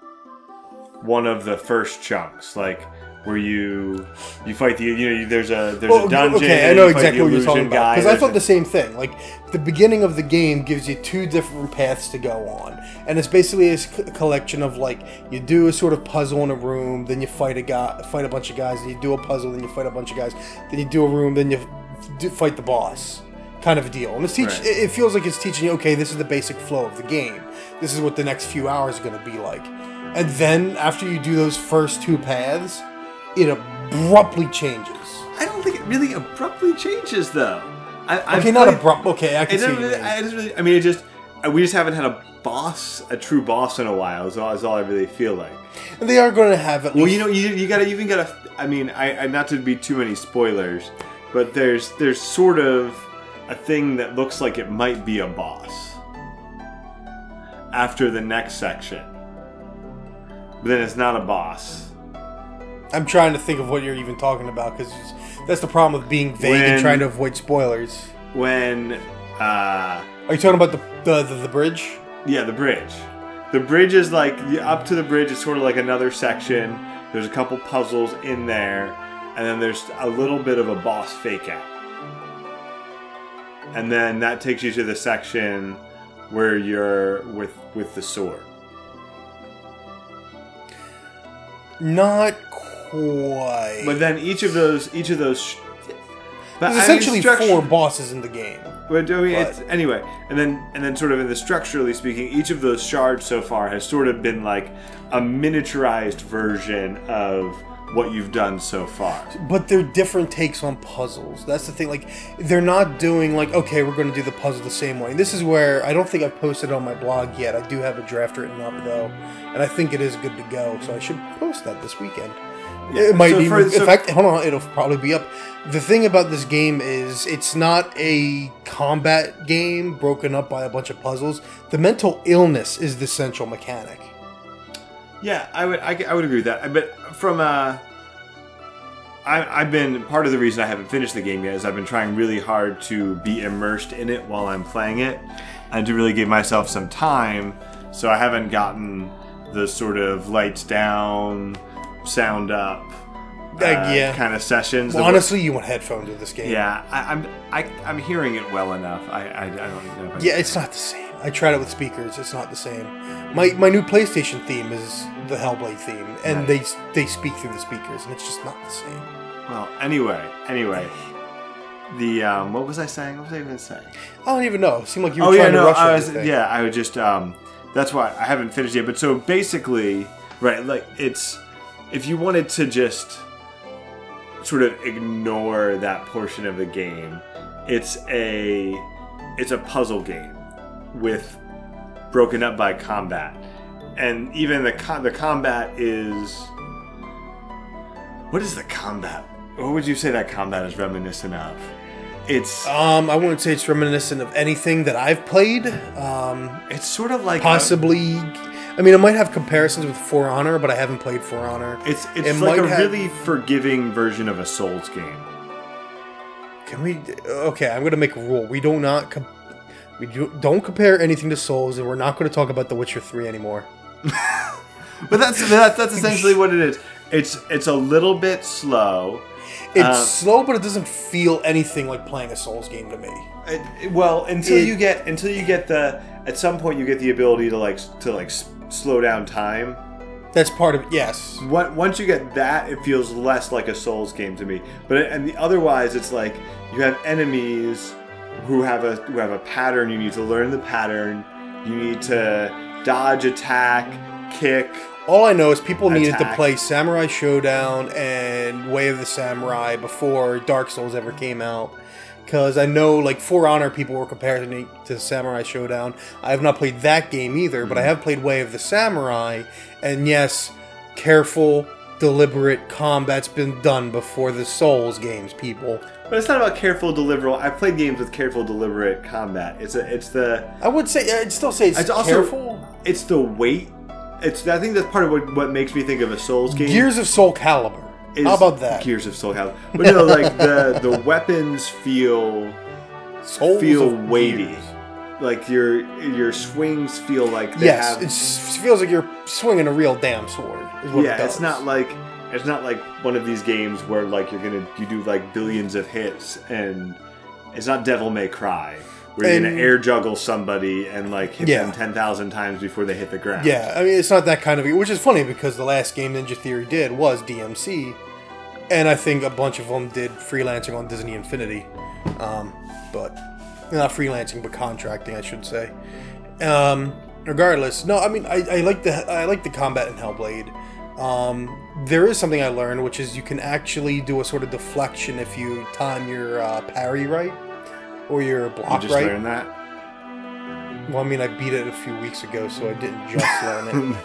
one of the first chunks, like where you you fight the you know there's a there's a dungeon. Okay, I and know exactly what you're talking about because I thought a- the same thing. Like the beginning of the game gives you two different paths to go on, and it's basically a collection of like you do a sort of puzzle in a room, then you fight a guy, fight a bunch of guys, then you do a puzzle, then you fight a bunch of guys, then you do a room, then you do, fight the boss, kind of a deal. And it's teach. Right. It it feels like it's teaching you, okay, this is the basic flow of the game. This is what the next few hours are going to be like, and then after you do those first two paths, it abruptly changes. I don't think it really abruptly changes though. I, I've Okay, not abrupt. Okay, I It can see. really. I, just really, I mean, it just uh, we just haven't had a boss, a true boss in a while. Is all, is all I really feel like. And they are going to have at Well, you know, you, you gotta even gotta. I mean, I, I not to be too many spoilers, but there's there's sort of a thing that looks like it might be a boss after the next section. But then it's not a boss. I'm trying to think of what you're even talking about because that's the problem with being vague When- and trying to avoid spoilers. When uh, Are you talking about the the, the, the bridge? Yeah, the bridge. The bridge is like up to the bridge is sort of like another section. There's a couple puzzles in there, and then there's a little bit of a boss fake out. And then that takes you to the section where you're with with the sword. Not quite. But then each of those each of those sh- but There's I mean, essentially structure- four bosses in the game. But I mean, But- it's, anyway, and then and then sort of in the structurally speaking, each of those shards so far has sort of been like a miniaturized version of what you've done so far. But they're different takes on puzzles. That's the thing. Like, they're not doing like, okay, we're going to do the puzzle the same way. This is where I don't think I've posted on my blog yet. I do have a draft written up though, and I think it is good to go. So I should post that this weekend. It might so even. for- so- in fact, hold on, it'll probably be up. The thing about this game is it's not a combat game broken up by a bunch of puzzles. The mental illness is the central mechanic. Yeah, I would I, I would agree with that. But from uh, I, I've been part of the reason I haven't finished the game yet is I've been trying really hard to be immersed in it while I'm playing it, and to really give myself some time. So I haven't gotten the sort of lights down, sound up, uh, yeah. kind of sessions. Well, honestly, you want headphones with this game. yeah, I, I'm I, I'm hearing it well enough. I I, I don't even know. If I, Yeah, it's not the same. I tried it with speakers. It's not the same. My my new PlayStation theme is the Hellblade theme, and Right. they they speak through the speakers, and it's just not the same. Well, anyway, anyway, the um, what was I saying? What was I even saying? I don't even know. It seemed like you were Oh trying yeah, to rush I was yeah, I would just um, that's why I haven't finished yet. But so basically, right, like it's if you wanted to just sort of ignore that portion of the game, it's a it's a puzzle game with broken up by combat, and even the com- the combat is what is the combat? What would you say that combat is reminiscent of? It's Um, I wouldn't say it's reminiscent of anything that I've played. Um, it's sort of like a- possibly. I mean, I might have comparisons with For Honor, but I haven't played For Honor. It's it's It like a have- really forgiving version of a Souls game. Can we? Okay, I'm gonna make a rule. We do not. Com- we do, don't compare anything to Souls, and we're not going to talk about The Witcher Three anymore. [LAUGHS] But that's that's, that's essentially what it is. It's it's a little bit slow. It's Uh, slow, but it doesn't feel anything like playing a Souls game to me. It- it- well, until It- you get until you get the at some point you get the ability to like to like slow down time That's part of it. Yes. What, once you get that, it feels less like a Souls game to me. But it, and the, otherwise, it's like you have enemies who have a who have a pattern. You need to learn the pattern. You need to dodge, attack, kick. All I know is people needed to play Samurai Shodown and Way of the Samurai before Dark Souls ever came out. Because I know, like, For Honor people were comparing it to Samurai Shodown. I have not played that game either, but I have played Way of the Samurai. And yes, careful, deliberate combat's been done before the Souls games, people. But it's not about careful, deliberate. I've played games with careful, deliberate combat. It's a, it's the I would say, I'd still say it's, It's also careful. it's the weight. It's I think that's part of what, what makes me think of a Souls game. Gears of Soul Calibur. Is How about that? Gears of Soul Calibur. But no, like the the [LAUGHS] weapons feel Souls feel weighty. Gears. Like your your swings feel like they Yes, have. it feels like you're swinging a real damn sword. Is what it yeah, does. it's not like it's not like one of these games where like you're gonna you do like billions of hits and it's not Devil May Cry where you're And- gonna air juggle somebody and like hit Yeah. them ten thousand times before they hit the ground. Yeah, I mean it's not that kind of which is funny because the last game Ninja Theory did was DMC, and I think a bunch of them did freelancing on Disney Infinity, um, but not freelancing but contracting I should say. Um, regardless, no, I mean I, I like the I like the combat in Hellblade. Um, there is something I learned, which is you can actually do a sort of deflection if you time your uh, parry right or your you block just right. learned that. Well, I mean, I beat it a few weeks ago, so I didn't just [LAUGHS] learn it.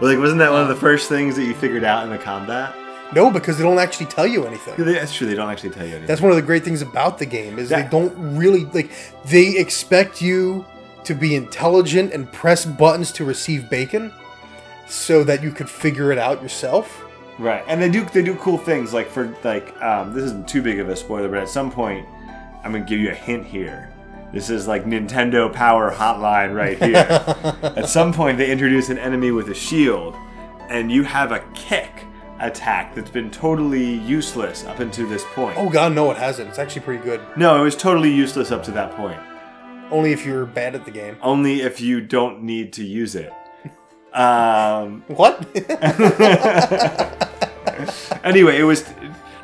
Well, like, wasn't that one of the first things that you figured out in the combat? No, because they don't actually tell you anything. Yeah, That's true. They don't actually tell you anything. That's one of the great things about the game is That- they don't really like they expect you to be intelligent and press buttons to receive bacon so that you could figure it out yourself. right, and they do they do cool things. Like for like um, this isn't too big of a spoiler, but at some point, I'm gonna give you a hint here. This is like Nintendo Power Hotline right here. [LAUGHS] at some point, they introduce an enemy with a shield, and you have a kick attack that's been totally useless up until this point. Oh god, no, it hasn't. It's actually pretty good. No, it was totally useless up to that point. Only if you're bad at the game. Only if you don't need to use it. Um, [LAUGHS] What? [LAUGHS] Anyway, it was.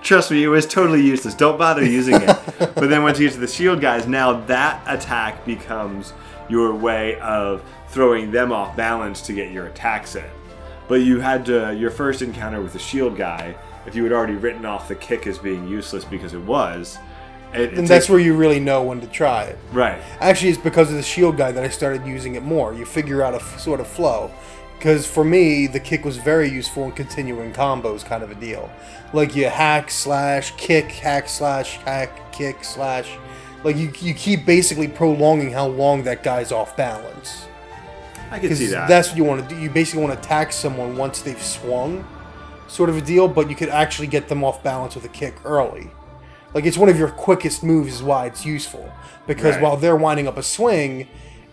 Trust me, it was totally useless. Don't bother using it. [LAUGHS] but then once you get to the shield guys, now that attack becomes your way of throwing them off balance to get your attacks in. But you had to your first encounter with the shield guy. If you had already written off the kick as being useless because it was, it, it and that's takes- where you really know when to try it. right. Actually, it's because of the shield guy that I started using it more. You figure out a f- sort of flow. Because for me, the kick was very useful in continuing combos, kind of a deal. Like you hack slash kick, hack slash hack, kick slash. Like you, you keep basically prolonging how long that guy's off balance. I can see Because that. that's what you want to do. You basically want to attack someone once they've swung, sort of a deal. But you could actually get them off balance with a kick early. Like it's one of your quickest moves, is why it's useful. Because Right. while they're winding up a swing,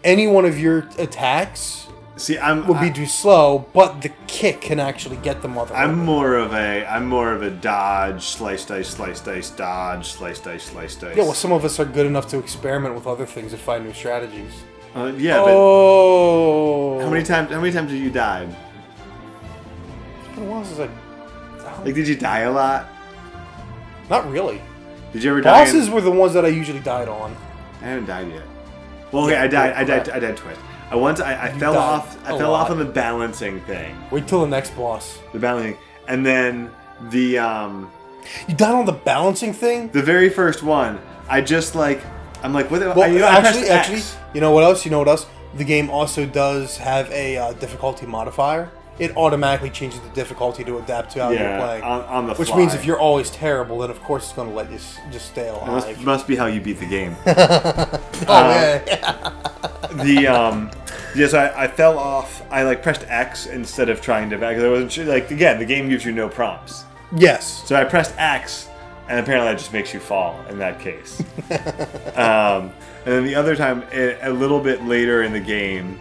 any one of your attacks see, I'm will be I- too slow, but the kick can actually get them off. I'm more of a I'm more of a dodge, slice dice, slice dice, dodge, slice dice, slice dice. yeah, well, some of us are good enough to experiment with other things and find new strategies. Uh, yeah, but oh, how many times? How many times have you died? It's been a while since I- Like, did you die a lot? Not really. Did you ever die? Bosses in- were the ones that I usually died on. I haven't died yet. Well, okay, Yeah, I died. I died. I died twice. I once I, I fell off. I fell off on the balancing thing. Wait till the next boss. The balancing, and then the um You died on the balancing thing? the very first one. I just like I'm like what? Well, I, you know, actually, actually, you know what else? You know what else? The game also does have a uh, difficulty modifier. It automatically changes the difficulty to adapt to how you're playing. on, on the Which fly. means if you're always terrible, then of course it's going to let you s- just stay alive. must, must be how you beat the game. [LAUGHS] oh, yeah. [LAUGHS] the um yes I, I fell off. I like pressed x instead of trying to back 'cause i wasn't sure like again the game gives you no prompts. Yes. so i pressed x and apparently that just makes you fall in that case. [LAUGHS] Um, and then the other time a, a little bit later in the game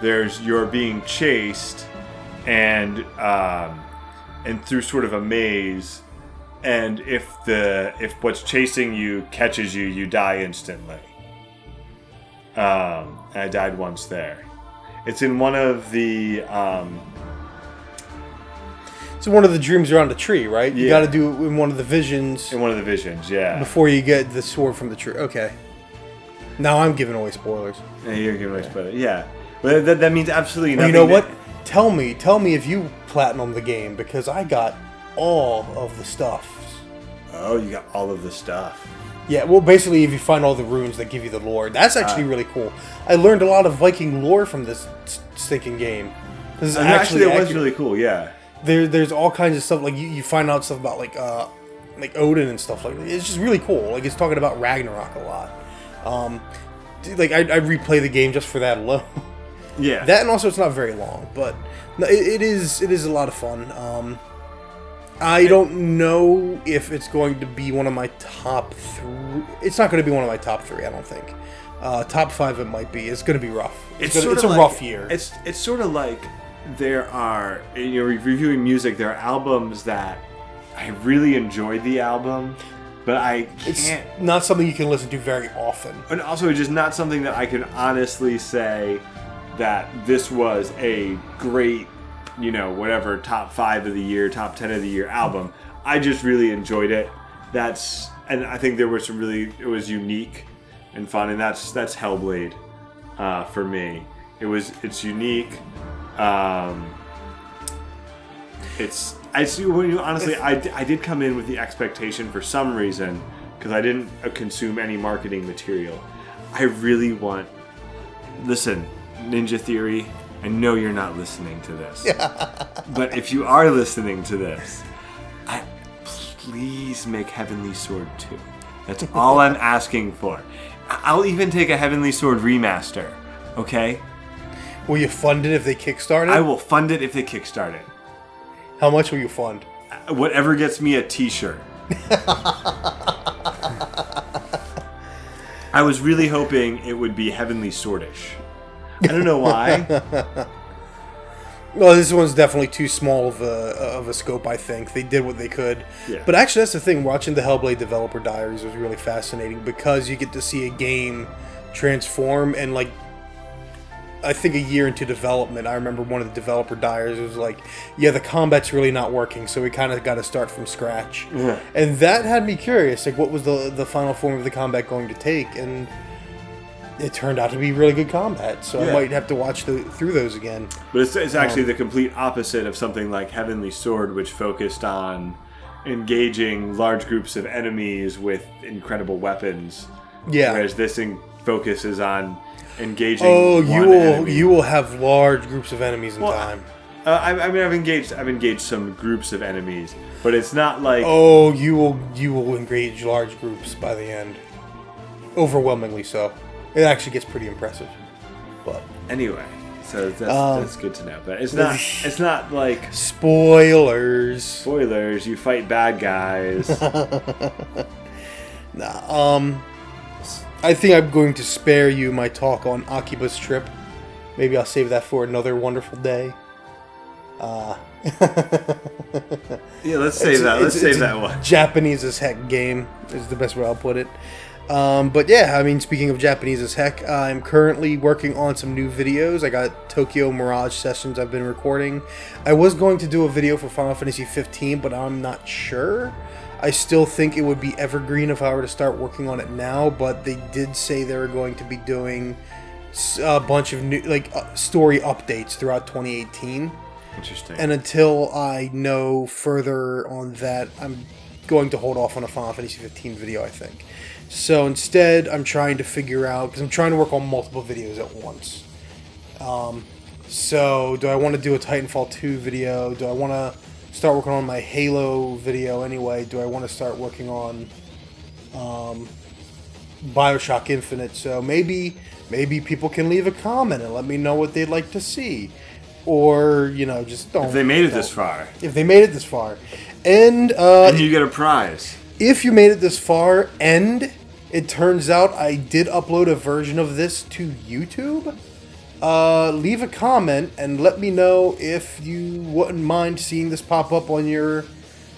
there's you're being chased and um, and through sort of a maze and if the if what's chasing you catches you you die instantly um, and I died once there. It's in one of the um, So one of the dreams around the tree, right? You Yeah. got to do it in one of the visions in one of the visions. Yeah. before you get the sword from the tree. Okay. Now I'm giving away spoilers. Yeah, you're giving away spoilers. Yeah, but that, that means absolutely Well, nothing. you know that- what? Tell me, tell me if you platinum the game because I got all of the stuff. Oh, you got all of the stuff. Yeah, well, basically, if you find all the runes that give you the lore, that's Ah. actually really cool. I learned a lot of Viking lore from this stinking game. This is actually, actually, it was really cool. Yeah. there. There's all kinds of stuff like you, you find out stuff about like uh like Odin and stuff like that. It's just really cool. Like it's talking about Ragnarok a lot. Um, like I, I replay the game just for that alone. Yeah. [LAUGHS] That and also it's not very long, but it, it is it is a lot of fun. Um, I don't know if it's going to be one of my top three. It's not going to be one of my top three. I don't think. Uh, top five it might be. It's going to be rough. It's, gonna, it's a like- rough year. It's it's sort of like there are you know reviewing music. There are albums that I really enjoyed the album, but I It's can't. not something you can listen to very often. And also, it's just not something that I can honestly say that this was a great, you know, whatever top five of the year, top ten of the year album. I just really enjoyed it. That's and I think there were some really it was unique and fun, and that's that's Hellblade uh, for me. It was it's unique. Um, it's I see when you honestly I, I did come in with the expectation for some reason because I didn't uh, consume any marketing material. I really want listen Ninja Theory. I know you're not listening to this, [LAUGHS] but if you are listening to this, I, please make Heavenly Sword 2. That's all I'm [LAUGHS] asking for. I'll even take a Heavenly Sword remaster. Okay, Will you fund it if they kickstart it? I will fund it if they kickstart it. How much will you fund? Uh, whatever gets me a T-shirt. [LAUGHS] I was really hoping it would be Heavenly Swordish. I don't know why. [LAUGHS] Well, this one's definitely too small of a of a scope. I think they did what they could. Yeah. But actually, that's the thing. Watching the Hellblade Developer Diaries was really fascinating because you get to see a game transform and like. I think a year into development, I remember one of the developer diaries was like, "Yeah, the combat's really not working, so we kind of got to start from scratch." Yeah. And that had me curious, like, what was the the final form of the combat going to take? And it turned out to be really good combat, so I might have to watch the, through those again. But it's, it's actually the complete opposite of something like Heavenly Sword, which focused on engaging large groups of enemies with incredible weapons. Yeah. Whereas this in- focuses on engaging. Oh, you will enemy. you will have large groups of enemies in Well, time. Uh, I, I mean, I've engaged. I've engaged some groups of enemies, but it's not like. Oh, you will you will engage large groups by the end. Overwhelmingly so. It actually gets pretty impressive. But Anyway, so that's, Um, that's good to know. But it's not. It's not like spoilers. spoilers. You fight bad guys. [LAUGHS] Nah, um I think I'm going to spare you my talk on Akiba's trip. Maybe I'll save that for another wonderful day. Uh [LAUGHS] yeah, let's save that. Let's it's- save it's that one. Japanese as heck game is the best way I'll put it. Um, but yeah, I mean, speaking of Japanese as heck, I'm currently working on some new videos. I got Tokyo Mirage sessions I've been recording. I was going to do a video for Final Fantasy 15, but I'm not sure. I still think it would be evergreen if I were to start working on it now, but they did say they were going to be doing a bunch of new, like, uh, story updates throughout 2018. Interesting. And until I know further on that, I'm going to hold off on a Final Fantasy 15 video, I think. So instead, I'm trying to figure out, because I'm trying to work on multiple videos at once. Um, so, do I want to do a Titanfall 2 video? Do I want to start working on my Halo video anyway? Do I want to start working on um, Bioshock Infinite? So maybe, maybe people can leave a comment and let me know what they'd like to see. Or, you know, just don't. if they made it this don't- far, If they made it this far. And, uh, and you get a prize. if you made it this far and it turns out I did upload a version of this to YouTube, uh, leave a comment and let me know if you wouldn't mind seeing this pop up on your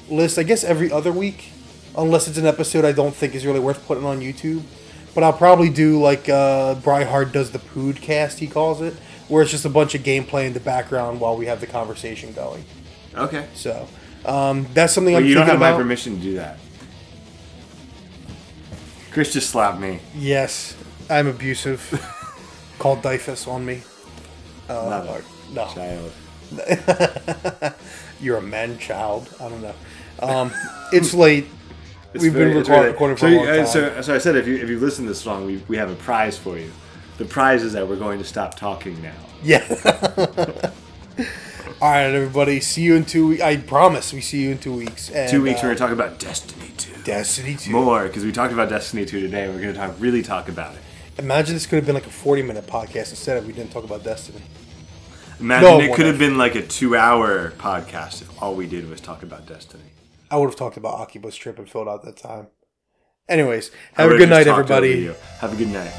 list. I guess every other week, unless it's an episode I don't think is really worth putting on YouTube. But I'll probably do like uh, Bryhard does the Poodcast, he calls it, where it's just a bunch of gameplay in the background while we have the conversation going. Okay. So um, that's something But I'm you don't have about. my permission to do that. Chris just slapped me. Yes, I'm abusive. [LAUGHS] Called Dyfus on me. Uh, Not a no, Child. [LAUGHS] you're a man child. I don't know. Um, it's [LAUGHS] late. It's We've been it's record- very- recording for so, a you- long uh, time. So, so I said, if you if you listen this long, we, we have a prize for you. The prize is that we're going to stop talking now. Yeah. All right, everybody. See you in two weeks. I promise we see you in two weeks. And, Two weeks, uh, we're going to talk about Destiny 2. Destiny 2. More, because we talked about Destiny 2 today. We're going to talk really talk about it. Imagine this could have been like a 40 minute podcast instead of we didn't talk about Destiny. Imagine No, it could have been like a two hour podcast if all we did was talk about Destiny. I would have talked about Akiba's trip and filled out that time. Anyways, have a good night, everybody. Have a good night.